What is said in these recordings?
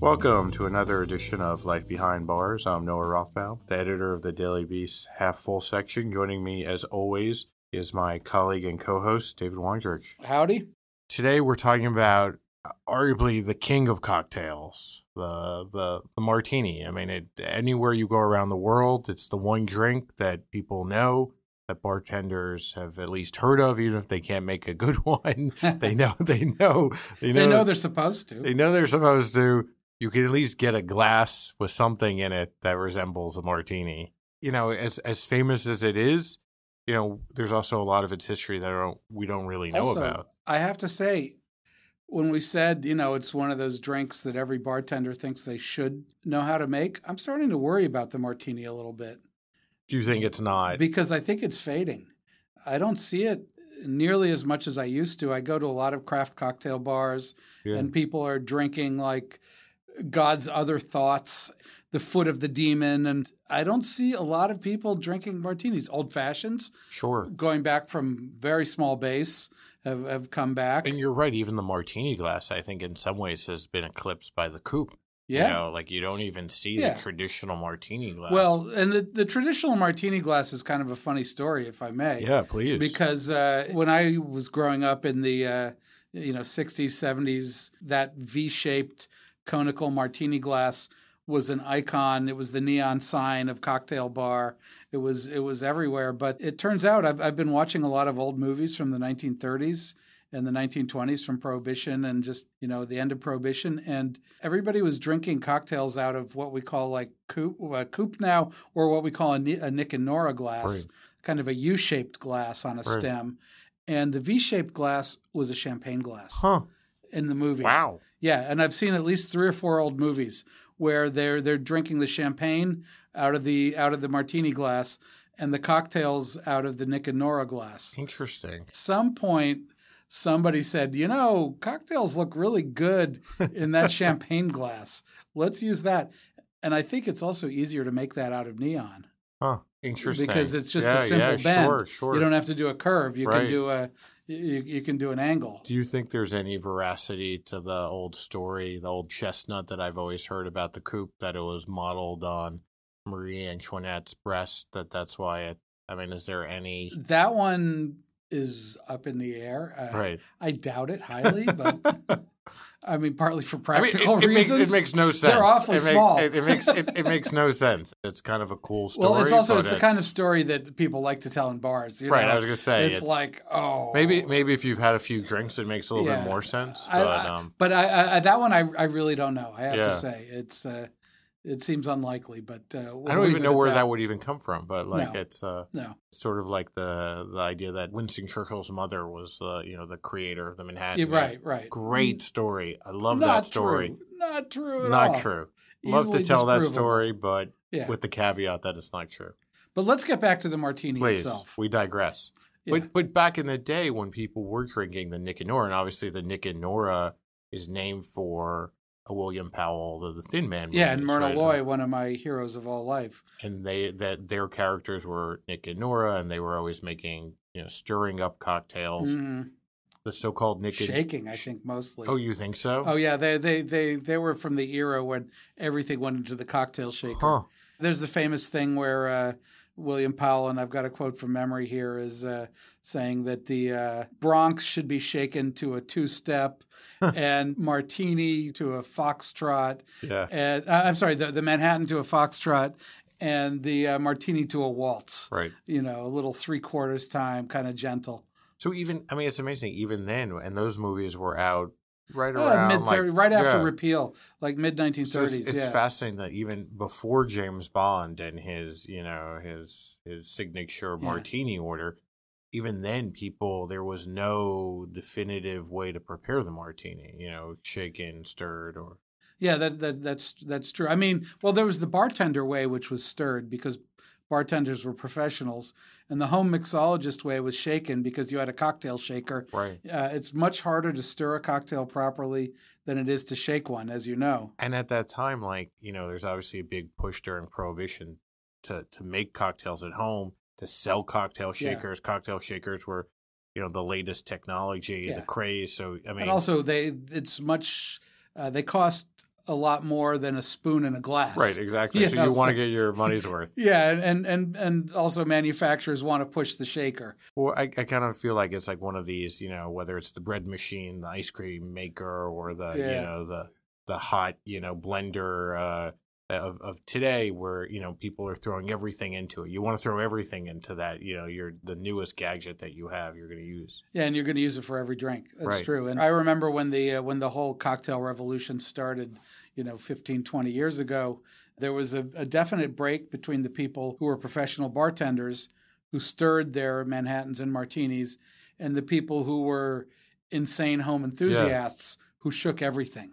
Welcome to another edition of Life Behind Bars. I'm Noah Rothbaum, the editor of the Daily Beast Half Full section. Joining me, as always, is my colleague and co host, David Wondrich. Howdy. Today, we're talking about uh, arguably the king of cocktails, the, the, the martini. I mean, it, anywhere you go around the world, it's the one drink that people know. That bartenders have at least heard of, even if they can't make a good one. they know, they know, they know, they know they're supposed to. They know they're supposed to you can at least get a glass with something in it that resembles a martini. You know, as as famous as it is, you know, there's also a lot of its history that don't, we don't really know also, about. I have to say, when we said, you know, it's one of those drinks that every bartender thinks they should know how to make, I'm starting to worry about the martini a little bit. Do you think it's not? Because I think it's fading. I don't see it nearly as much as I used to. I go to a lot of craft cocktail bars yeah. and people are drinking like God's other thoughts, the foot of the demon. And I don't see a lot of people drinking martinis. Old fashions, sure, going back from very small base. Have, have come back. And you're right. Even the martini glass, I think, in some ways, has been eclipsed by the coupe. Yeah. You know, like you don't even see yeah. the traditional martini glass. Well, and the, the traditional martini glass is kind of a funny story, if I may. Yeah, please. Because uh, when I was growing up in the, uh, you know, 60s, 70s, that V shaped conical martini glass was an icon. It was the neon sign of cocktail bar. It was it was everywhere. But it turns out I've, I've been watching a lot of old movies from the 1930s and the 1920s from Prohibition and just, you know, the end of Prohibition. And everybody was drinking cocktails out of what we call like coupe, uh, coupe now, or what we call a, a Nick and Nora glass, right. kind of a U shaped glass on a right. stem. And the V shaped glass was a champagne glass huh. In the movies. Wow. Yeah. And I've seen at least three or four old movies where they're they're drinking the champagne out of the out of the martini glass and the cocktails out of the Nick and Nora glass. Interesting. At some point somebody said, you know, cocktails look really good in that champagne glass. Let's use that. And I think it's also easier to make that out of neon. Huh. Interesting. Because it's just yeah, a simple yeah, bend. Sure, sure. You don't have to do a curve. You right. can do a you, you can do an angle. Do you think there's any veracity to the old story, the old chestnut that I've always heard about the coupe that it was modeled on Marie Antoinette's breast? That that's why it. I mean, is there any that one is up in the air. Uh, right. I doubt it highly, but I mean, partly for practical I mean, it, it reasons. Makes, it makes no sense. They're awfully it small. Make, it, makes it, makes no sense. It's kind of a cool story. Well, it's also it's the kind of story that people like to tell in bars. right. Know? I was going to say it's, it's, like oh maybe maybe if you've had a few drinks, it makes a little yeah. bit more sense. But I, I, um, but I, that one I I really don't know. I have yeah. to say it's. Uh, it seems unlikely, but uh, we'll I don't even know where that. that. would even come from. But like, no. it's uh, no. sort of like the the idea that Winston Churchill's mother was, uh, you know, the creator of the Manhattan. Yeah, right, right. Great story. I love Not that story. True. Not true at not all. true. Easily love to tell that story, but yeah. with the caveat that it's not true. But let's get back to the martini Please, itself. We digress. Yeah. But but back in the day when people were drinking the Nick and Nora, and obviously the Nick and Nora is named for William Powell, the, the Thin Man. Yeah, and Myrna right? Loy, one of my heroes of all life. And they that their characters were Nick and Nora, and they were always making you know stirring up cocktails. Mm. The so-called Nick shaking, and, I think mostly. Oh, you think so? Oh yeah, they they they they were from the era when everything went into the cocktail shaker. Huh. There's the famous thing where. Uh, William Powell, and I've got a quote from memory here, is uh, saying that the uh, Bronx should be shaken to a two step and Martini to a foxtrot. Yeah. And uh, I'm sorry, the, the Manhattan to a foxtrot and the uh, Martini to a waltz. Right. You know, a little three quarters time, kind of gentle. So even, I mean, it's amazing. Even then, and those movies were out right Uh, around mid like, right after yeah. repeal, like mid 1930s. So it's, it's yeah. fascinating that even before James Bond and his, you know, his his signature Yeah. martini order, even then people there was no definitive way to prepare the martini, you know, shaken, stirred or Yeah, that, that that's that's true. I mean, well, there was the bartender way, which was stirred because bartenders were professionals, and the home mixologist way was shaken because you had a cocktail shaker. right. Uh, it's much harder to stir a cocktail properly than it is to shake one, as you know. And at that time, like, you know, there's obviously a big push during prohibition to to make cocktails at home, to sell cocktail Yeah. shakers. Cocktail shakers were, you know, the latest technology, Yeah. the craze. So I mean and also, they it's much uh, they cost a lot more than a spoon and a glass. Right, exactly. You so know, you want to so- get your money's worth. Yeah, and and and also manufacturers want to push the shaker. Well, I, I kind of feel like it's like one of these, you know, whether it's the bread machine, the ice cream maker, or the you know the the hot you know blender uh, of of today, where you know people are throwing everything into it. You want to throw everything into that, you know, your the newest gadget that you have, you're going to use. Yeah, and you're going to use it for every drink. That's Right. true. And I remember when the uh, when the whole cocktail revolution started, you know, 15, 20 years ago, there was a, a definite break between the people who were professional bartenders who stirred their Manhattans and martinis and the people who were insane home enthusiasts who shook everything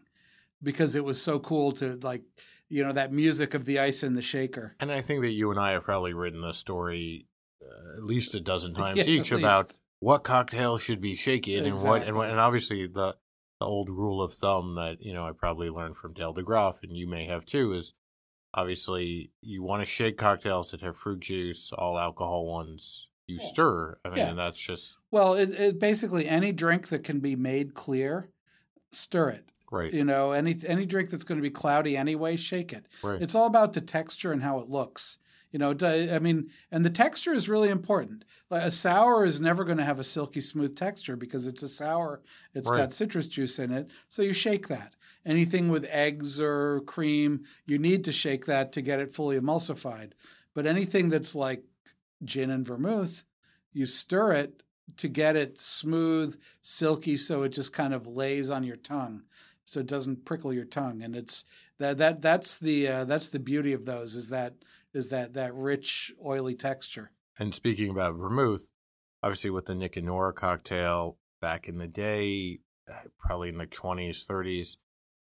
because it was so cool to like, you know, that music of the ice in the shaker. And I think that you and I have probably written the story uh, at least a dozen times Yeah, each about what cocktail should be shaken and what and, what, and obviously the the old rule of thumb that you know I probably learned from Dale DeGroff and you may have too is obviously you want to shake cocktails that have fruit juice, all alcohol ones. You Yeah. stir. I mean, Yeah. and that's just Well, it, it basically any drink that can be made clear, stir it. Right. You know, any any drink that's going to be cloudy anyway, shake it. right. It's all about the texture and how it looks. You know, I mean, and the texture is really important. Like a sour is never going to have a silky smooth texture because it's a sour. It's Right. got citrus juice in it, so you shake that. Anything with eggs or cream, you need to shake that to get it fully emulsified. But anything that's like gin and vermouth, you stir it to get it smooth, silky, so it just kind of lays on your tongue, so it doesn't prickle your tongue. And it's that that that's the uh, that's the beauty of those is that is that that rich, oily texture. And speaking about vermouth, obviously with the Nick and Nora cocktail back in the day, uh, probably in the 20s, 30s,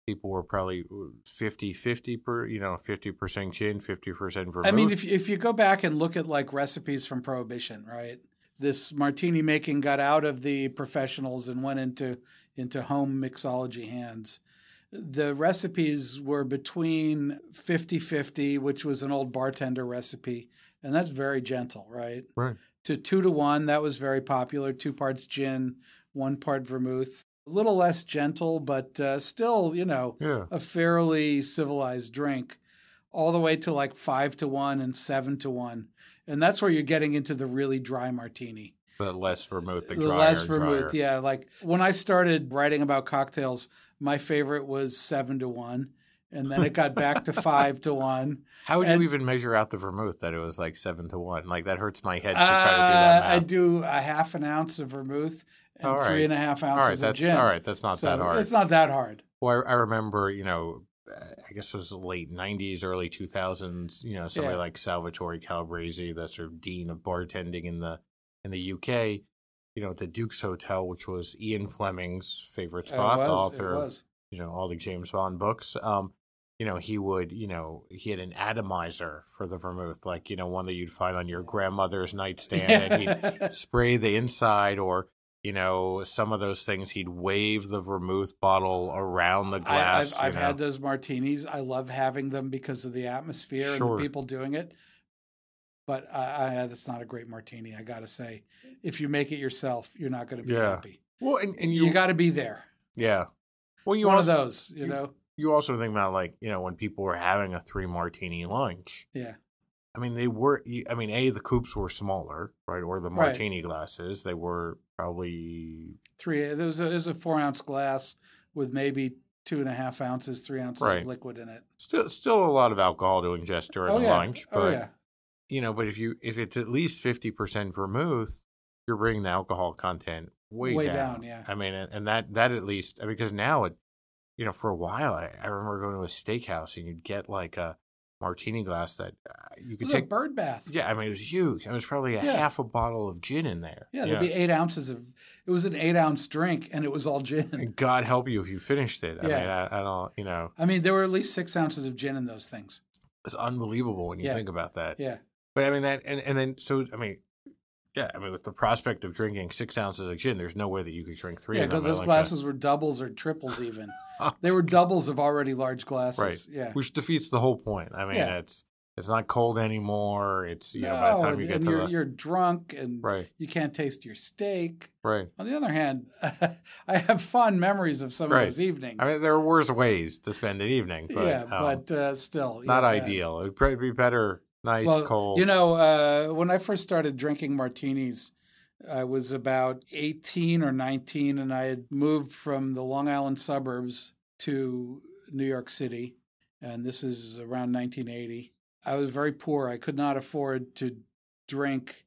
people were probably 50 50 per, you know, 50% gin, 50% vermouth. I mean, if if you go back and look at like recipes from Prohibition, right? This martini making got out of the professionals and went into into home mixology hands. The recipes were between 50-50, which was an old bartender recipe, and that's very gentle, right? right. To 2 to 1, that was very popular, 2 parts gin, 1 part vermouth. A little less gentle, but uh, still, you know, Yeah. a fairly civilized drink, all the way to like five to one and seven to one. And that's where you're getting into the really dry martini. The less vermouth, the The less vermouth. drier. Yeah. Like when I started writing about cocktails, my favorite was seven to one. And then it got back to five to one. How would And- you even measure out the vermouth that it was like seven to one? Like that hurts my head to try to do that Uh. I do a half an ounce of vermouth and All right. three and a half all ounces right, of gin. all right. That's not So that hard. It's not that hard. Well, I, I remember, you know, I guess it was the late '90s, early 2000s. You know, somebody Yeah. like Salvatore Calabrese, the sort of dean of bartending in the in the UK. You know, at the Duke's Hotel, which was Ian Fleming's favorite spot, it the author of you know all the James Bond books. Um, you know, he would, you know, he had an atomizer for the vermouth, like you know, one that you'd find on your grandmother's nightstand, and he'd spray the inside or you know some of those things he'd wave the vermouth bottle around the glass I've, I've had those martinis. I love having them because of the atmosphere and the people doing it. But I, I, uh, that's not a great martini. I got to say, if you make it yourself, you're not going to be Yeah. happy. well and, and You, you, got to be there. yeah well It's you one also, of those, you you- know. you also think about like you know when people were having a three martini lunch Yeah, i mean they were i mean a the coupes were smaller right or the Right. martini glasses they were probably three. There was a, there was a four ounce glass with maybe two and a half ounces, three ounces Right. of liquid in it. still still a lot of alcohol to ingest during oh the yeah, lunch oh, but oh yeah, you know but if you if it's at least 50% vermouth you're bringing the alcohol content way, Way down. down, yeah. I mean, and that that at least because now it, you know, for a while I, I remember going to a steakhouse and you'd get like a martini glass that uh, you could take. bird bath. Yeah, I mean it was huge. It was probably a Yeah. half a bottle of gin in there. Yeah, there'd know. be eight ounces of. It was an eight ounce drink, and it was all gin. And God help you if you finished it. I Yeah. mean, I, I don't, you know, I mean, there were at least six ounces of gin in those things. it's unbelievable when you Yeah. think about that. Yeah, But I mean that, and and then so I mean, yeah, I mean with the prospect of drinking six ounces of gin, there's no way that you could drink three yeah. Because those like glasses were doubles or triples, even. they were doubles of already large glasses. Right. Yeah. which defeats the whole point. I mean, Yeah. it's it's not cold anymore. It's you know by the time you get and to you're, the you're drunk and right, you can't taste your steak. right. On the other hand, I have fond memories of some Right. of those evenings. I mean, there are worse ways to spend an evening, but, yeah, um, but uh, still, not yeah, ideal. It'd probably be better, nice, Well, cold. you know, uh, when I first started drinking martinis, I was about 18 or 19, and I had moved from the Long Island suburbs to New York City. And this is around 1980. I was very poor. I could not afford to drink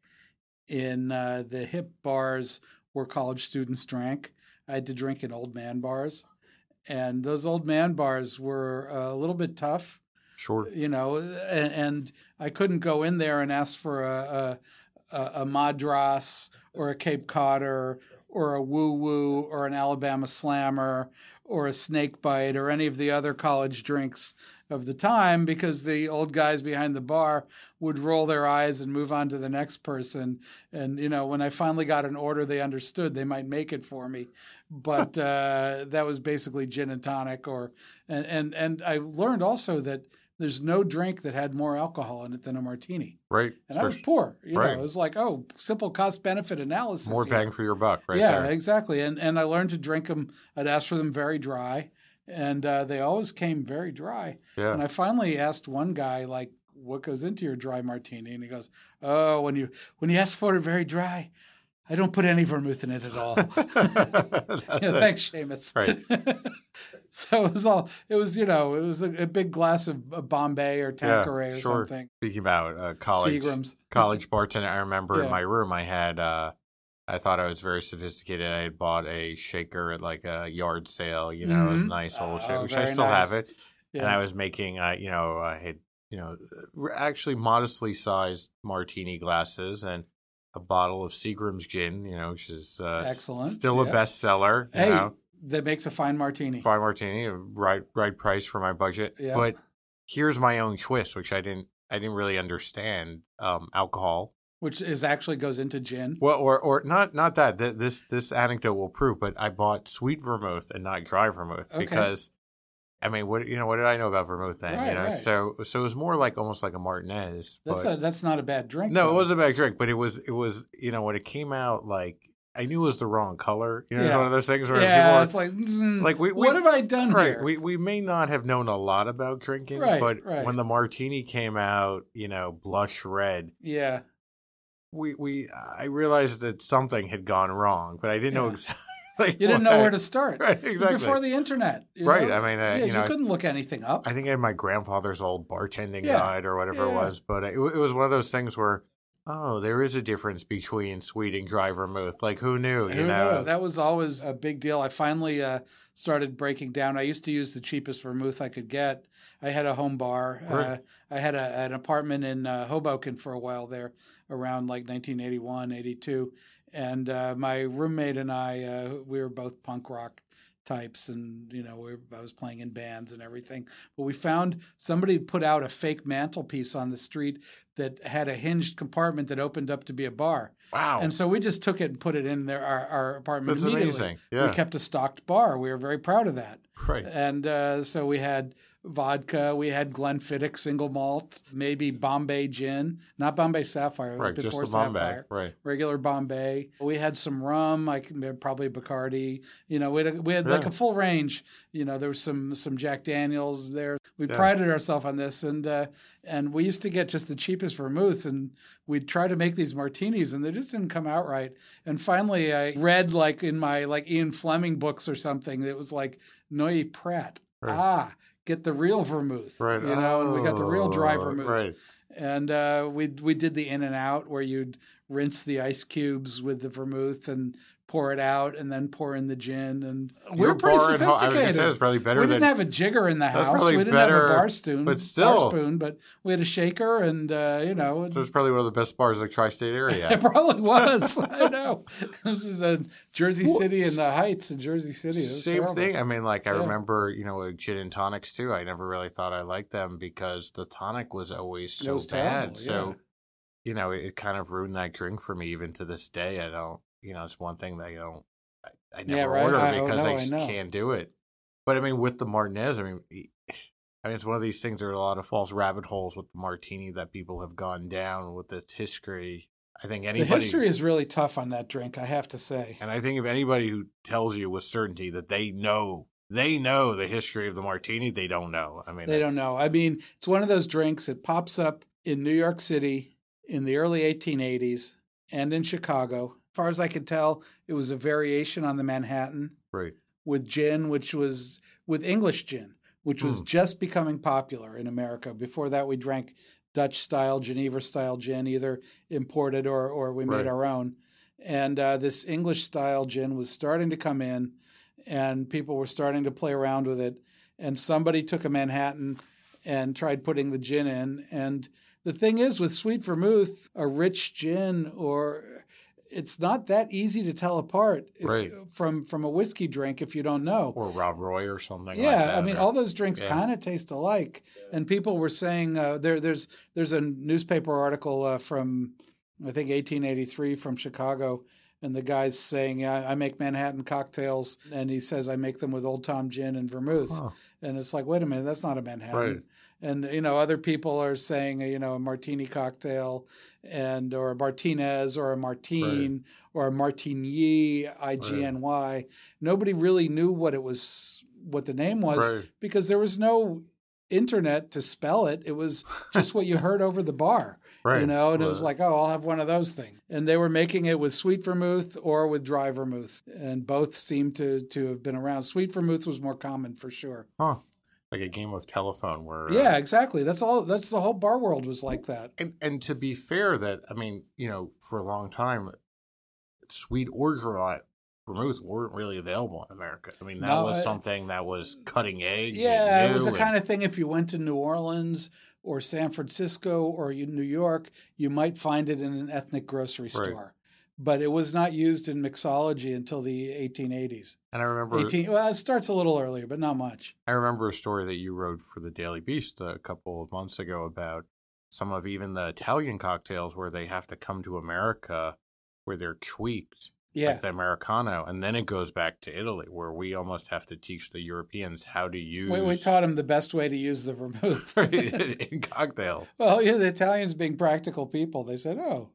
in uh, the hip bars where college students drank. I had to drink in old man bars. And those old man bars were uh, a little bit tough sure. you know, and, and I couldn't go in there and ask for a a, a madras or a Cape Codder or a woo woo or an Alabama Slammer or a snake bite or any of the other college drinks of the time because the old guys behind the bar would roll their eyes and move on to the next person. And, you know, when I finally got an order, they understood they might make it for me. But uh, that was basically gin and tonic or, and, and, and I learned also that there's no drink that had more alcohol in it than a martini. Right. And I was poor. You right. know, it was like, oh, simple cost benefit analysis. more bang for your buck, right yeah, there. exactly. And and I learned to drink them. I'd ask for them very dry, and uh, they always came very dry. Yeah. And I finally asked one guy like, "What goes into your dry martini?" And he goes, "Oh, when you when you ask for it very dry, I don't put any vermouth in it at all." Yeah, thanks, Seamus. Right. so it was all. It was you know it was a, a big glass of, of Bombay or Yeah, Tanqueray or sure. something. Speaking about uh, college, Seagram's. college bartender, I remember in my room I had. Uh, I thought I was very sophisticated. I had bought a shaker at like a yard sale. You know, it was a Mhm. nice old Oh, shaker, which I still have nice. it. And I was making, uh, you know, I had, you know, actually modestly sized martini glasses and a bottle of Seagram's gin, you know, which is uh, Excellent, still a bestseller. You Hey, know, that makes a fine martini. fine martini, a right, right price for my budget. Yeah. But here's my own twist, which I didn't, I didn't really understand. Um, alcohol, which is actually goes into gin. well, or or not, not that. Th- This this anecdote will prove. But I bought sweet vermouth and not dry vermouth Okay. because. I mean, what you know? What did I know about vermouth then? Right, you know, right. so so it was more like almost like a Martinez. That's but- a, that's not a bad drink. No, though. it wasn't a bad drink, but it was it was you know when it came out like I knew it was the wrong color. You know, it's Yeah. one of those things where Yeah, people it's like, mm, like, we- we- what have I done right. here? We we may not have known a lot about drinking, Right, but right. when the martini came out, you know, blush red, yeah, we we I realized that something had gone wrong, but I didn't know Yeah. Exactly. you didn't know where to start. Right, exactly. Before the internet, you Right, know? I mean, uh, yeah, you know, couldn't look anything up. I think I had my grandfather's old bartending Yeah. guide or whatever it was, but it, it was one of those things where, oh, there is a difference between sweet and dry vermouth. Like who knew? You Who know, knew? That was always a big deal. I finally uh, started breaking down. I used to use the cheapest vermouth I could get. I had a home bar. Uh, I had a, an apartment in uh, Hoboken for a while there, around like 1981, 82. And uh, my roommate and I, uh, we were both punk rock types, and you know, we were, I was playing in bands and everything. But we found somebody put out a fake mantelpiece on the street that had a hinged compartment that opened up to be a bar. wow, And so we just took it and put it in there, our, our apartment that's immediately. amazing. Yeah, We kept a stocked bar. We were very proud of that. right. And uh, so we had vodka, we had Glenfiddich single malt, maybe Bombay gin, not Bombay Sapphire. It was Right, just before the Bombay. Right. Regular Bombay. We had some rum, like probably Bacardi. You know, we had, we had like a full range. You know, there was some some Jack Daniels there. We Yeah. prided ourselves on this, and uh, and we used to get just the cheapest vermouth, and we'd try to make these martinis, and they just didn't come out right. And finally, I read like in my like Ian Fleming books or something, it was like Noilly Prat. Right. Ah, get the real vermouth, Right. You know, and we got the real dry Oh, vermouth, Right. and uh, we we did the in and out where you'd rinse the ice cubes with the vermouth and pour it out and then pour in the gin. And Your were pretty at home- I was sophisticated. say, it's probably better we than- didn't have a jigger in the house. We didn't better, have a bar spoon, but still, bar spoon. But we had a shaker, and uh, you know, So it's probably one of the best bars in the tri-state area. it probably was. I know. This is in Jersey City in the Heights in Jersey City. Same terrible. thing. I mean, like I Yeah. remember, you know, gin and tonics too. I never really thought I liked them because the tonic was always so was bad. terrible, So, yeah. You know, it, kind of ruined that drink for me. Even to this day, I don't. You know, it's one thing that I don't. I, I never Yeah, right. order I- oh, because I I just know. can't do it. But I mean, with the Martinez, I mean, I mean, it's one of these things. There are a lot of false rabbit holes with the martini that people have gone down with its history. I think anybody. The history is really tough on that drink. I have to say. and I think if anybody who tells you with certainty that they know, they know the history of the martini, they don't know. I mean, They don't know. I mean, it's one of those drinks. It pops up in New York City in the early 1880s and in Chicago. As far as I could tell, it was a variation on the Manhattan Right. with gin, which was with English gin, which was Hmm. just becoming popular in America. Before that, we drank Dutch style, Geneva style gin, either imported or, or we made Right. our own. And uh, this English style gin was starting to come in, and people were starting to play around with it. And somebody took a Manhattan and tried putting the gin in. And the thing is, with sweet vermouth, a rich gin or it's not that easy to tell apart if, Right. from from a whiskey drink if you don't know. Or Rob Roy or something. like yeah, that, I mean, all those drinks Yeah. kind of taste alike. And people were saying uh, there, there's there's a newspaper article uh, from I think 1883 from Chicago, and the guy's saying I, I make Manhattan cocktails, and he says I make them with Old Tom gin and vermouth, Huh. and it's like wait a minute, that's not a Manhattan. Right. And you know, other people are saying you know a martini cocktail, and or a Martinez or a Martine or a martini I G N Y. Nobody really knew what it was, what the name was, Right. because there was no internet to spell it. It was just what you heard over the bar, Right. you know. And it was like, oh, I'll have one of those things. And they were making it with sweet vermouth or with dry vermouth, and both seemed to to have been around. Sweet vermouth was more common for sure. Huh. Like a game of telephone where. uh, Yeah, exactly. That's all. That's the whole bar world was like that. And, and to be fair, that, I mean, you know, for a long time, sweet or dry vermouth weren't really available in America. I mean, that No, was something that was cutting edge. Yeah, it was the and- kind of thing if you went to New Orleans or San Francisco or New York, you might find it in an ethnic grocery store. But it was not used in mixology until the 1880s. And I remember 18 well, it starts a little earlier, but not much. I remember a story that you wrote for the Daily Beast a couple of months ago about some of even the Italian cocktails where they have to come to America where they're tweaked, Yeah. like the Americano, and then it goes back to Italy where we almost have to teach the Europeans how to use We, we taught them the best way to use the vermouth. in cocktail. well, you know, the Italians being practical people, they said, oh,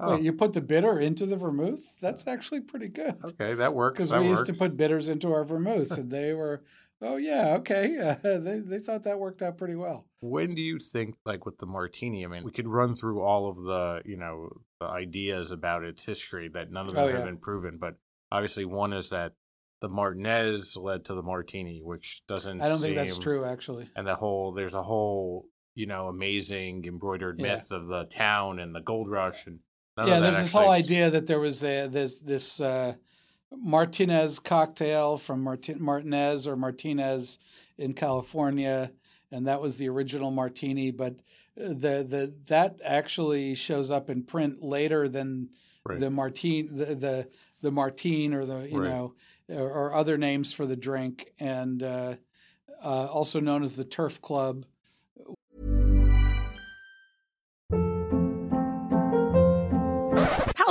Oh, wait, you put the bitter into the vermouth? That's actually pretty good. okay, that works. because we works. used to put bitters into our vermouth, and they were, oh yeah, okay. Uh, they they thought that worked out pretty well. When do you think, like with the martini? I mean, we could run through all of the, you know, the ideas about its history that none of them Oh, have yeah. been proven. But obviously, one is that the Martinez led to the martini, which doesn't. I don't think that's true, actually. And the whole, there's a whole, you know, amazing embroidered Yeah. myth of the town and the gold rush, and none yeah, there's this whole idea that there was a, this this uh, Martinez cocktail from Martin, Martinez or Martinez in California, and that was the original martini. But uh, the the that actually shows up in print later than Right. the Martine the, the the Martine or the you Right. know or, or other names for the drink, and uh, uh, also known as the Turf Club.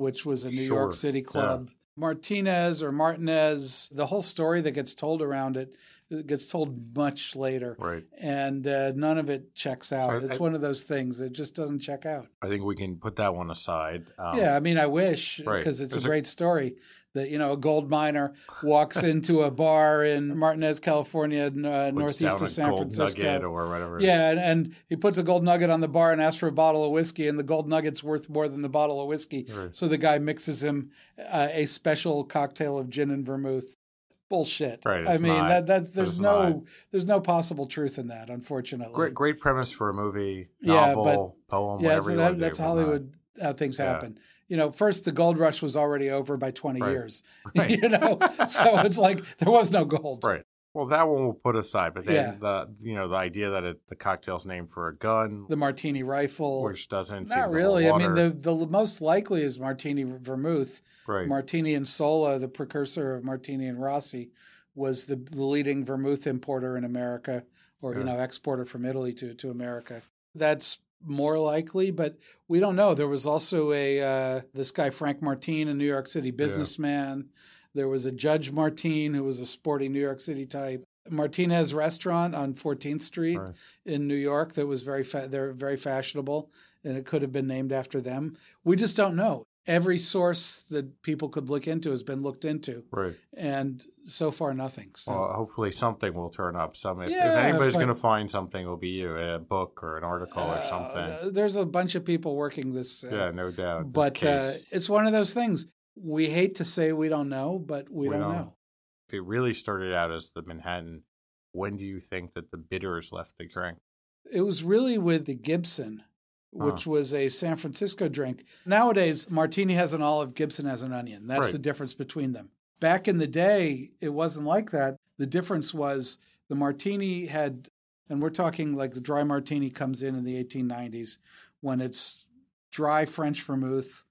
which was a New Sure, York City yeah. club. Martinez or Martinez, the whole story that gets told around it It gets told much later, Right. and uh, none of it checks out. Right, It's I- one of those things that just doesn't check out. I think we can put that one aside. Um, yeah, I mean, I wish right. because it's There's a a- great story that you know a gold miner walks into a bar in Martinez, California, uh, northeast of San gold Francisco. nugget or whatever. Yeah, and, and he puts a gold nugget on the bar and asks for a bottle of whiskey, and the gold nugget's worth more than the bottle of whiskey. Right. So the guy mixes him uh, a special cocktail of gin and vermouth. Bullshit. Right, I mean not. that that's there's no not. there's no possible truth in that, unfortunately. Great, great premise for a movie, Yeah, novel, poem, yeah, so that, that's Hollywood how things Yeah. happen. You know, first the gold rush was already over by 20 Right. years. Right. you know, so it's like there was no gold. Right. Well, that one we'll put aside, but then Yeah. the you know the idea that it, the cocktail's named for a gun, The martini rifle. which doesn't Not really. I mean, the the most likely is martini vermouth. right. Martini and Sola, the precursor of Martini and Rossi, was the, the leading vermouth importer in America, or you know, exporter from Italy to to America. That's more likely, but we don't know. There was also a uh, this guy Frank Martin, a New York City businessman. There was a Judge Martin, who was a sporty New York City type. Martinez Restaurant on 14th Street Right. in New York that was very fa- they're very fashionable, and it could have been named after them. We just don't know. Every source that people could look into has been looked into, Right. and so far nothing. So Well, hopefully something will turn up. Some if, if anybody's going to find something, it'll be you, a book or an article or something. uh, there's a bunch of people working this, uh, yeah, no doubt. But uh, it's one of those things. We hate to say we don't know, but we, We don't, don't. know. if it really started out as the Manhattan, when do you think that the bitters left the drink? It was really with the Gibson, which was a San Francisco drink. Nowadays, Martini has an olive, Gibson has an onion. That's Right. the difference between them. Back in the day, it wasn't like that. The difference was the Martini had, and we're talking like the dry Martini comes in in the 1890s when it's dry French vermouth,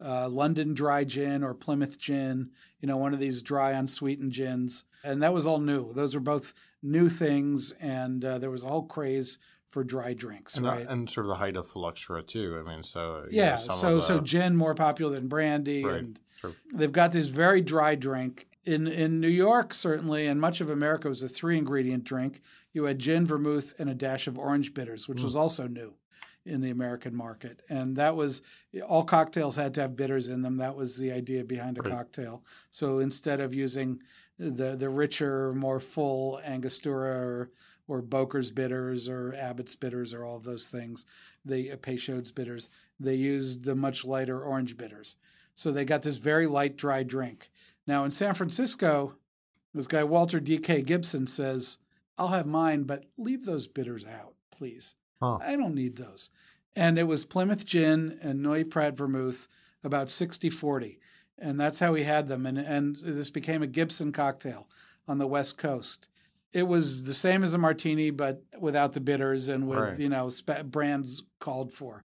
uh, London dry gin or Plymouth gin, you know, one of these dry unsweetened gins. And that was all new. Those were both new things, and uh, there was a whole craze for dry drinks, And, uh, right? and sort of the height of Fluxtra too. I mean, so you know, yeah, so of so gin more popular than brandy, Right. and Sure. they've got this very dry drink. In in New York, certainly, and much of America, was a three ingredient drink. You had gin, vermouth, and a dash of orange bitters, which Mm. was also new in the American market. And that was all cocktails had to have bitters in them. That was the idea behind a Right. cocktail. So instead of using the the richer, more full Angostura or or Boker's bitters or Abbott's bitters or all of those things, the uh, Peychaud's bitters, they used the much lighter orange bitters. So they got this very light, dry drink. Now in San Francisco, this guy Walter D.K. Gibson says, "I'll have mine, but leave those bitters out, please. Huh. I don't need those." And it was Plymouth Gin and Noilly Prat Vermouth, about 60-40. And that's how he had them. And, and this became a Gibson cocktail on the West Coast. It was the same as a martini, but without the bitters and with, Right. you know, spe- brands called for.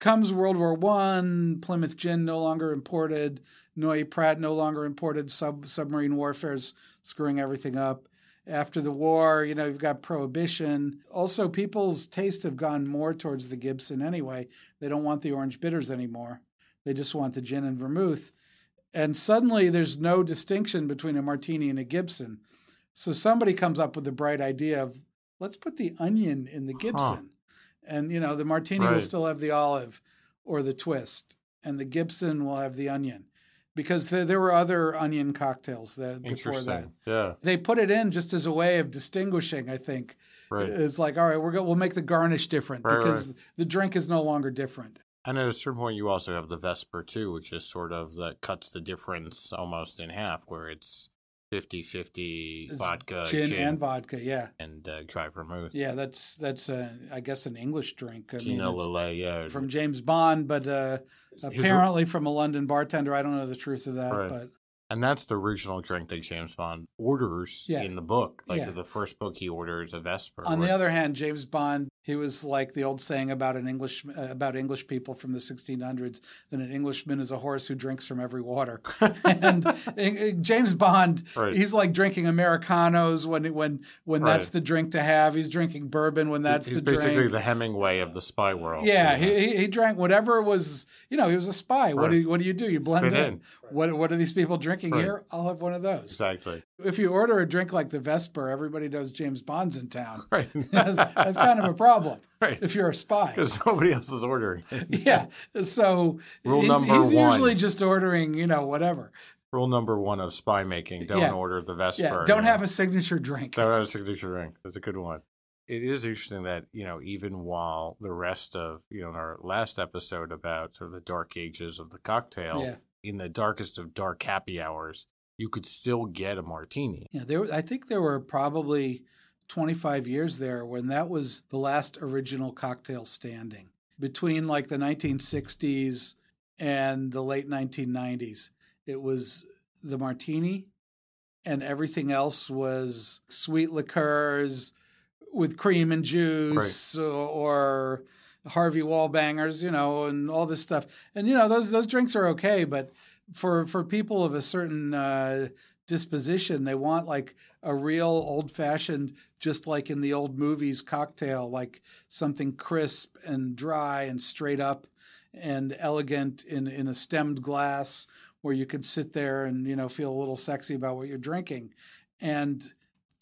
Comes World War One, Plymouth Gin no longer imported, Noilly Prat no longer imported, sub submarine warfare's screwing everything up. After the war, you know, you've got prohibition. Also, people's tastes have gone more towards the Gibson anyway. They don't want the orange bitters anymore. They just want the gin and vermouth. And suddenly there's no distinction between a martini and a Gibson. So somebody comes up with the bright idea of let's put the onion in the Gibson. And you know, the martini will still have the olive or the twist, and the Gibson will have the onion. Because there, there were other onion cocktails that before that. Yeah. They put it in just as a way of distinguishing, I think. Right. It's like, all right, we're go- we'll make the garnish different Right, because right. the drink is no longer different. And at a certain point, you also have the Vesper too, which is sort of that cuts the difference almost in half, where it's 50 50 It's vodka, gin, and vodka, yeah. and uh, dry vermouth. Yeah, that's that's uh, I guess an English drink. I mean, Lillet, yeah. from James Bond, but uh, apparently from a London bartender. I don't know the truth of that, Right. but And that's the original drink that James Bond orders Yeah. in the book. Like Yeah. the first book he orders a Vesper. on the other hand, James Bond, he was like the old saying about an English uh, about English people from the 1600s that an Englishman is a horse who drinks from every water. and uh, James Bond, Right. he's like drinking americanos when when when that's the drink to have. He's drinking bourbon when that's the drink. He's the basically drink. the Hemingway of the spy world. Yeah, know? he, he drank whatever was you know he was a spy. What do you, what do you do? You blend Fit in. in. What what are these people drinking Right. here? I'll have one of those. exactly. If you order a drink like the Vesper, everybody knows James Bond's in town. Right. that's, that's kind of a problem Right. if you're a spy. Because nobody else is ordering. Yeah. So Rule he's, number he's one. usually just ordering, you know, whatever. Rule number one of spy making: don't Yeah. order the Vesper. Yeah. Don't have a signature drink. Don't have a signature ring. That's a good one. It is interesting that you know even while the rest of you know in our last episode about sort of the dark ages of the cocktail, Yeah. in the darkest of dark happy hours, you could still get a martini. Yeah. There, I think there were probably 25 years there when that was the last original cocktail standing between like the 1960s and the late 1990s. It was the martini, and everything else was sweet liqueurs with cream and juice or, or Harvey Wallbangers, you know, and all this stuff. And you know, those those drinks are okay, but for for people of a certain uh, disposition, they want like a real old fashioned, just like in the old movies, cocktail, like something crisp and dry and straight up and elegant in in a stemmed glass where you could sit there and you know feel a little sexy about what you're drinking, and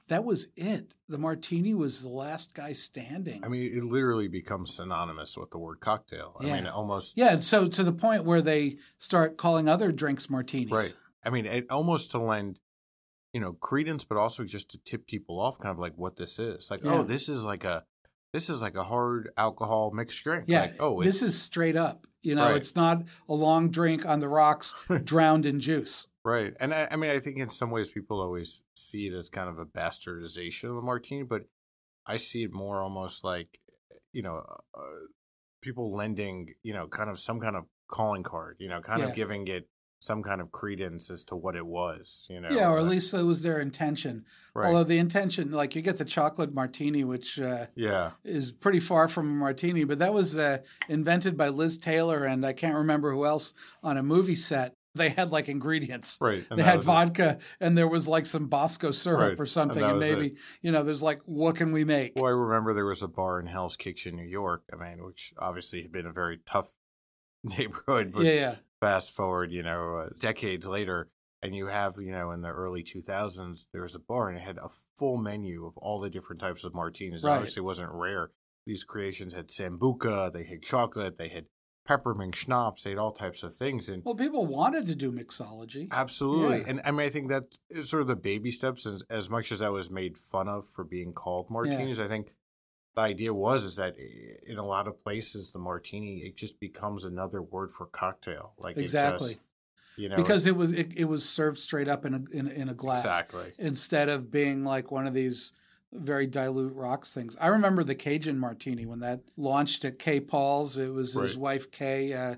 that was it. The martini was the last guy standing. I mean, it literally becomes synonymous with the word cocktail. I mean, almost yeah, and so to the point where they start calling other drinks martinis. right. I mean, it almost to lend you know credence, but also just to tip people off, kind of like what this is. Like, oh, Yeah. oh, this is like a this is like a hard alcohol mixed drink. Yeah. Like, oh, this is straight up. You know, Right. it's not a long drink on the rocks drowned in juice. Right. And I, I mean, I think in some ways people always see it as kind of a bastardization of the martini, but I see it more almost like, you know, uh, people lending, you know, kind of some kind of calling card, you know, kind Yeah. of giving it some kind of credence as to what it was, you know. yeah, or at least it was their intention. right. Although the intention, like you get the chocolate martini, which uh, yeah. is pretty far from a martini, but that was uh, invented by Liz Taylor and I can't remember who else on a movie set. They had like ingredients. Right. and they had was it. vodka and there was like some Bosco syrup Right, or something. that And, was it. maybe, you know, there's like, what can we make? Well, I remember there was a bar in Hell's Kitchen, New York. I mean, which obviously had been a very tough neighborhood, but yeah, yeah. Fast forward, you know, uh, decades later, and you have, you know, in the early 2000s, there was a bar and it had a full menu of all the different types of martinis. Right. Obviously, wasn't rare. These creations had sambuca, they had chocolate, they had peppermint schnapps, they had all types of things. And Well, people wanted to do mixology. absolutely. Yeah. And I mean, I think that is sort of the baby steps. As, as much as I was made fun of for being called martinis, I think the idea was is that in a lot of places, the martini, it just becomes another word for cocktail. Like Exactly. just, you know, because it was it, it was served straight up in a in, in a glass Exactly. instead of being like one of these very dilute rocks things. I remember the Cajun martini when that launched at K-Paul's. It was his wife Kay uh,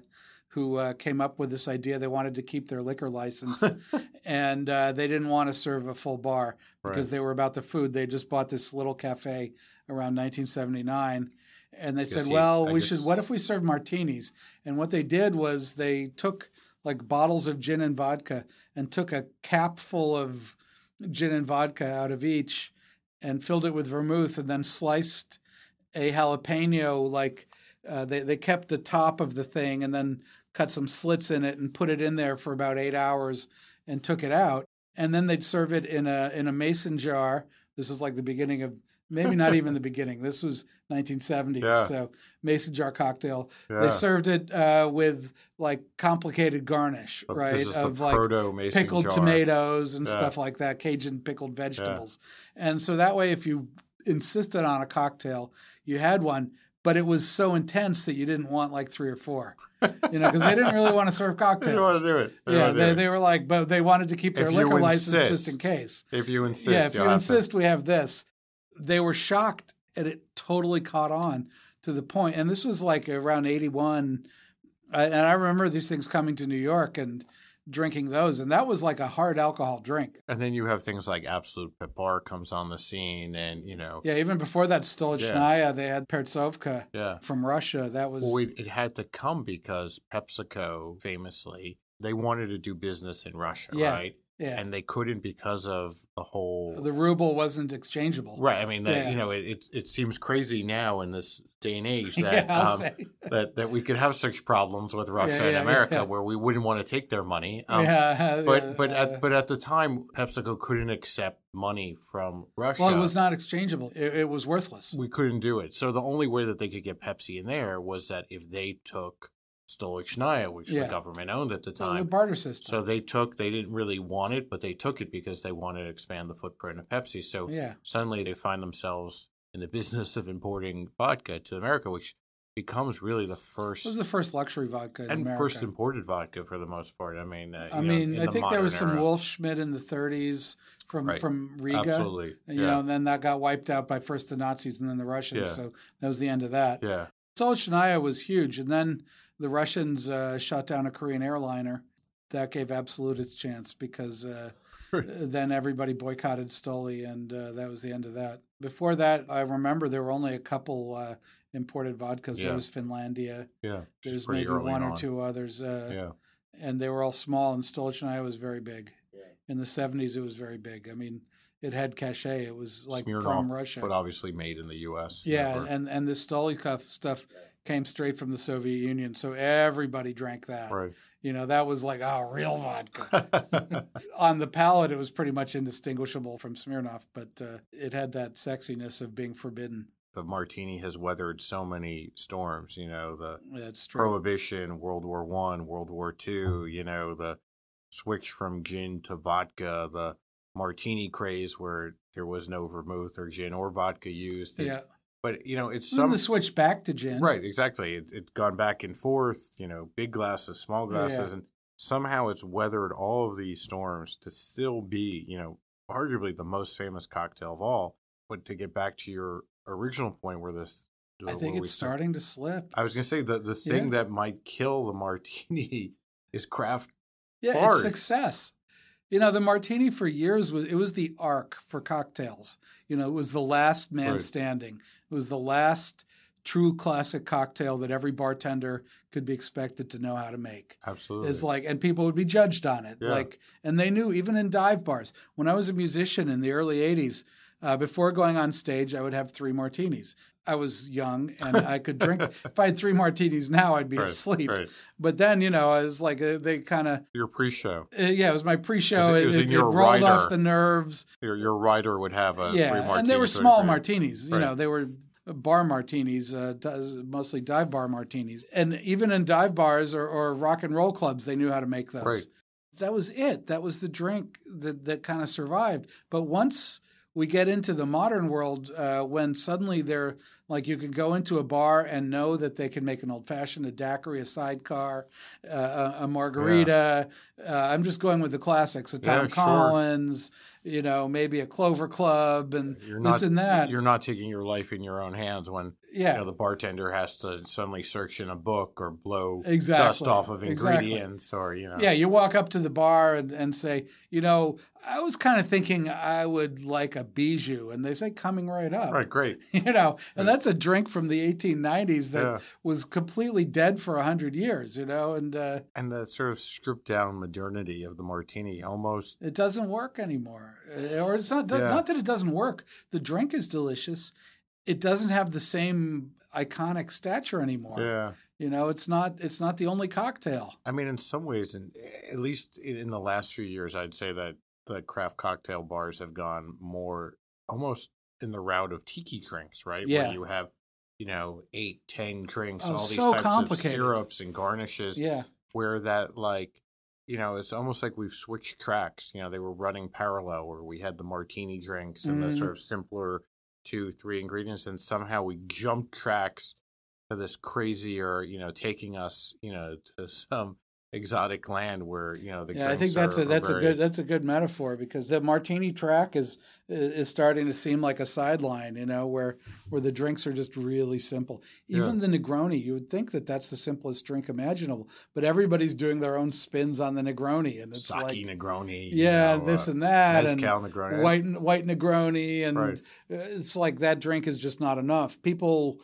who uh, came up with this idea. They wanted to keep their liquor license, and uh, they didn't want to serve a full bar because Right. they were about the food. They just bought this little cafe around 1979. And they said, he- "Well, I we guess- should. What if we serve martinis?" And what they did was they took like bottles of gin and vodka and took a cap full of gin and vodka out of each and filled it with vermouth and then sliced a jalapeno like uh, they, they kept the top of the thing and then cut some slits in it and put it in there for about eight hours and took it out and then they'd serve it in a in a mason jar this is like the beginning of maybe not even the beginning this was 1970s Yeah. so mason jar cocktail Yeah. they served it uh, with like complicated garnish, But right? This is Of like pickled jar. tomatoes and Yeah. stuff like that, Cajun pickled vegetables. And so that way, if you insisted on a cocktail, you had one, but it was so intense that you didn't want like three or four, you know, because they didn't really want to serve cocktails. They don't want to do it. They yeah, they, do they were like, but they wanted to keep their If liquor license just in case. If you insist, yeah, if you have insist, we have this. They were shocked, and it totally caught on to the point. And this was like around '81, and I remember these things coming to New York and drinking those, and that was like a hard alcohol drink. And then you have things like Absolut Peppar comes on the scene, and you know, Yeah, even before that, Stolichnaya, they had Pertsovka yeah. from Russia. That was Well, it, it had to come because PepsiCo famously they wanted to do business in Russia, Yeah. right? Yeah. and they couldn't because of the whole the ruble wasn't exchangeable. right. I mean, that, Yeah. you know, it, it it seems crazy now in this day and age that yeah, um, that that we could have such problems with Russia and America where we wouldn't want to take their money. Um, yeah, But but at but at the time, PepsiCo couldn't accept money from Russia. well, it was not exchangeable. It, it was worthless. we couldn't do it. So the only way that they could get Pepsi in there was that if they took Stolichnaya, which Yeah. the government owned at the the time. barter system. So they took, they didn't really want it, but they took it because they wanted to expand the footprint of Pepsi. So yeah, suddenly they find themselves in the business of importing vodka to America, which becomes really the first it was the first luxury vodka in and America. first imported vodka for the most part. I mean, uh, I know, mean, I the think there was some era. Wolf Schmidt in the 30s from Right. from Riga. Absolutely, And, you yeah, know, and then that got wiped out by first the Nazis and then the Russians. Yeah. So that was the end of that. yeah, Stolichnaya was huge, and then the Russians uh, shot down a Korean airliner. That gave Absolut its chance because uh, then everybody boycotted Stoli, and uh, that was the end of that. Before that, I remember there were only a couple uh, imported vodkas. Yeah. There was Finlandia. yeah. Just There's maybe early one or two others, uh, Yeah, and they were all small. And Stolichnaya was very big. Yeah. In the '70s, it was very big. I mean, it had cachet. It was like Smirnoff, from Russia. but obviously made in the U.S. Yeah, never- and and this Stolikov stuff came straight from the Soviet Union, so everybody drank that. right. You know, that was like oh, real vodka. On the palate, it was pretty much indistinguishable from Smirnoff, but uh, it had that sexiness of being forbidden. the martini has weathered so many storms. You know, the prohibition, World War One, World War Two. You know, the switch from gin to vodka, the martini craze where there was no vermouth or gin or vodka used. It- yeah, but you know, it's some the switch back to gin. right, exactly. It, it's gone back and forth. You know, big glasses, small glasses, Yeah. and somehow it's weathered all of these storms to still be, you know, arguably the most famous cocktail of all. But to get back to your original point, where this, I think it's start- starting to slip. I was gonna say the the thing Yeah. that might kill the martini is craft. Yeah, bars. it's success. You know, the martini for years was it was the arc for cocktails. You know, it was the last man Right. standing. It was the last true classic cocktail that every bartender could be expected to know how to make. Absolutely. Is like, and people would be judged on it. Yeah. Like, and they knew even in dive bars. When I was a musician in the early '80s, uh, before going on stage, I would have three martinis. I was young and I could drink. if I had three martinis now, I'd be Right, asleep. right. But then, you know, I was like, uh, they kind of Your pre-show, uh, yeah, it was my pre-show. It- It, it it, it rolled off the nerves. your your rider would have a three yeah, and they were small martinis. You Right. know, they were bar martinis, uh, mostly dive bar martinis. And even in dive bars or, or rock and roll clubs, they knew how to make those. That was it. That was the drink that that kind of survived. But once we get into the modern world, uh, when suddenly they're like you can go into a bar and know that they can make an old fashioned, a daiquiri, a sidecar, uh, a, a margarita. Uh, I'm just going with the classics, a Yeah, Tom sure. Collins, you know, maybe a Clover Club and You're this not and that. You're not taking your life in your own hands when yeah, you know the bartender has to suddenly search in a book or blow Exactly, dust off of exactly. ingredients or you know. Yeah, you walk up to the bar and, and say, you know, I was kind of thinking I would like a bijou, and they say coming right up. Right. Great. You know, and that's a drink from the 1890s that Yeah. was completely dead for 100 years, you know, and uh, And the sort of stripped down modernity of the martini almost. it doesn't work anymore. Uh, Or it's not, Yeah. not that it doesn't work. The drink is delicious. It doesn't have the same iconic stature anymore. Yeah. You know, it's not it's not the only cocktail. I mean, in some ways, and at least in the last few years, I'd say that the craft cocktail bars have gone more almost in the route of tiki drinks, right? Yeah. Where you have, you know, eight, ten drinks, Oh, all these so types complicated. of syrups and garnishes. Yeah. Where that like, you know, it's almost like we've switched tracks. You know, they were running parallel, where we had the martini drinks and Mhm. the sort of simpler two, three ingredients, and somehow we jumped tracks to this crazier, you know, taking us, you know, to some exotic land where you know the yeah, I think that's are, a that's are a good that's a good metaphor because the martini track is is starting to seem like a sideline, you know, where where the drinks are just really simple. Even the Negroni, you would think that that's the simplest drink imaginable, but everybody's doing their own spins on the Negroni, and it's sake like Negroni, yeah, you know, this uh, and that, and Negroni. white white Negroni, and Right. it's like that drink is just not enough. People,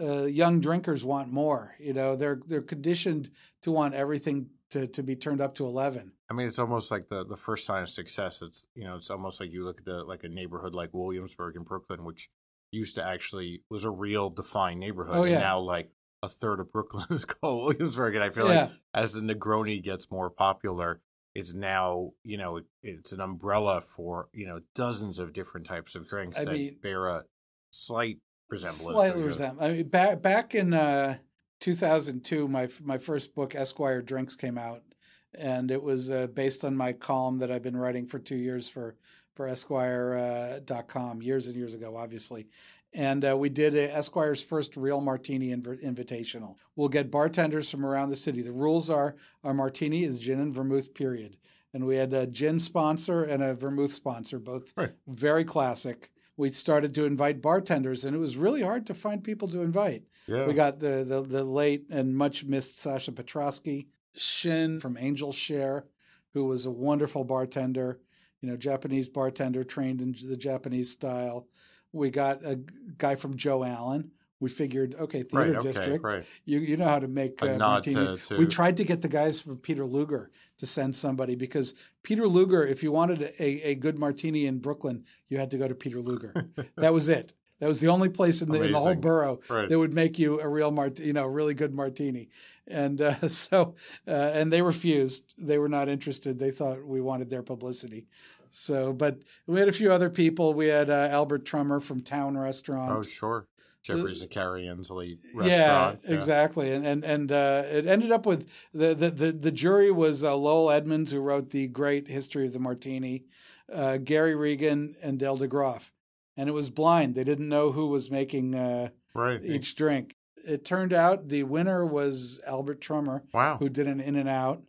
uh, young drinkers want more. You know, they're they're conditioned to want everything to to be turned up to eleven. I mean, it's almost like the the first sign of success. It's you know, it's almost like you look at the like a neighborhood like Williamsburg in Brooklyn, which used to actually was a real defined neighborhood. Oh, yeah. And now like a third of Brooklyn is called Williamsburg. And I feel Yeah. like as the Negroni gets more popular, it's now, you know, it, it's an umbrella for, you know, dozens of different types of drinks I that mean- bear a slight resemblance. Slightly resemble. I mean, back back in uh, 2002, my my first book, Esquire Drinks, came out, and it was uh, based on my column that I've been writing for two years for for Esquire.com years and years ago, obviously. And uh, we did Esquire's first real martini inv- invitational. We'll get bartenders from around the city. The rules are our martini is gin and vermouth, period. And we had a gin sponsor and a vermouth sponsor, both Right. very classic. We started to invite bartenders, and it was really hard to find people to invite. Yeah. We got the, the the late and much missed Sasha Petraske, Shin from Angel Share, who was a wonderful bartender, you know, Japanese bartender trained in the Japanese style. We got a guy from Joe Allen. We figured, okay, theater right, okay, district, right. you you know how to make uh, to- to- We tried to get the guys from Peter Luger to send somebody because Peter Luger, if you wanted a, a good martini in Brooklyn, you had to go to Peter Luger. that was it. That was the only place in the, in the whole borough Right. that would make you a real mart, you know, a really good martini. And uh, so, uh, and they refused. They were not interested. They thought we wanted their publicity. So, but we had a few other people. We had uh, Albert Trummer from Town Restaurant. Oh, sure. Geoffrey Zakarian's elite Yeah, restaurant. exactly. And and and uh, it ended up with the the the, the jury was uh, Lowell Edmunds, who wrote the great history of the martini, uh, Gary Regan, and Dale DeGroff, and it was blind. They didn't know who was making uh, Right. each drink. It turned out the winner was Albert Trummer, Wow. who did an in and out.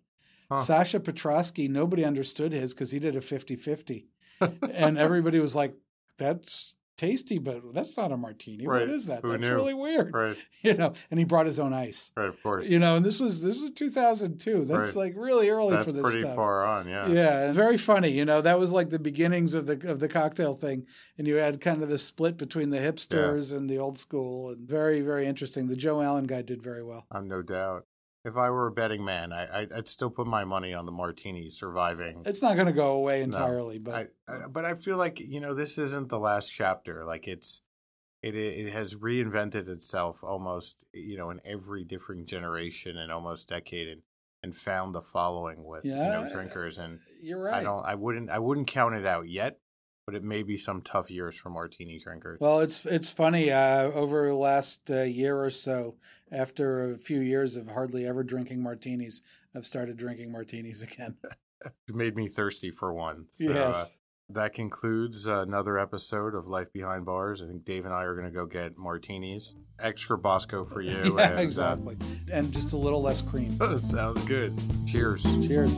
Huh. Sasha Petraske, nobody understood his because he did a 50 50. and everybody was like, that's tasty, but that's not a martini. Right. What is that? Who that's knew? really weird. Right. You know, and he brought his own ice. Right. Of course. You know, and this was this was 2002. That's Right. like really early that's for this pretty stuff. far on. Yeah. Yeah, and very funny. You know, that was like the beginnings of the of the cocktail thing, and you had kind of the split between the hipsters and the old school, and very very interesting. The Joe Allen guy did very well. I'm no doubt. If I were a betting man, I, I'd still put my money on the martini surviving. It's not going to go away No. entirely, but I, I, but I feel like you know this isn't the last chapter. Like it's it it has reinvented itself almost you know in every different generation and almost decade and and found a following with you know drinkers and you're right. I don't I wouldn't I wouldn't count it out yet, but it may be some tough years for martini drinkers. Well, it's it's funny. Uh, over the last uh, year or so, after a few years of hardly ever drinking martinis, I've started drinking martinis again. You made me thirsty for one. So, Yes. uh, that concludes another episode of Life Behind Bars. I think Dave and I are going to go get martinis. Extra Bosco for you. yeah, and, uh, exactly, and just a little less cream. sounds good. Cheers. Cheers.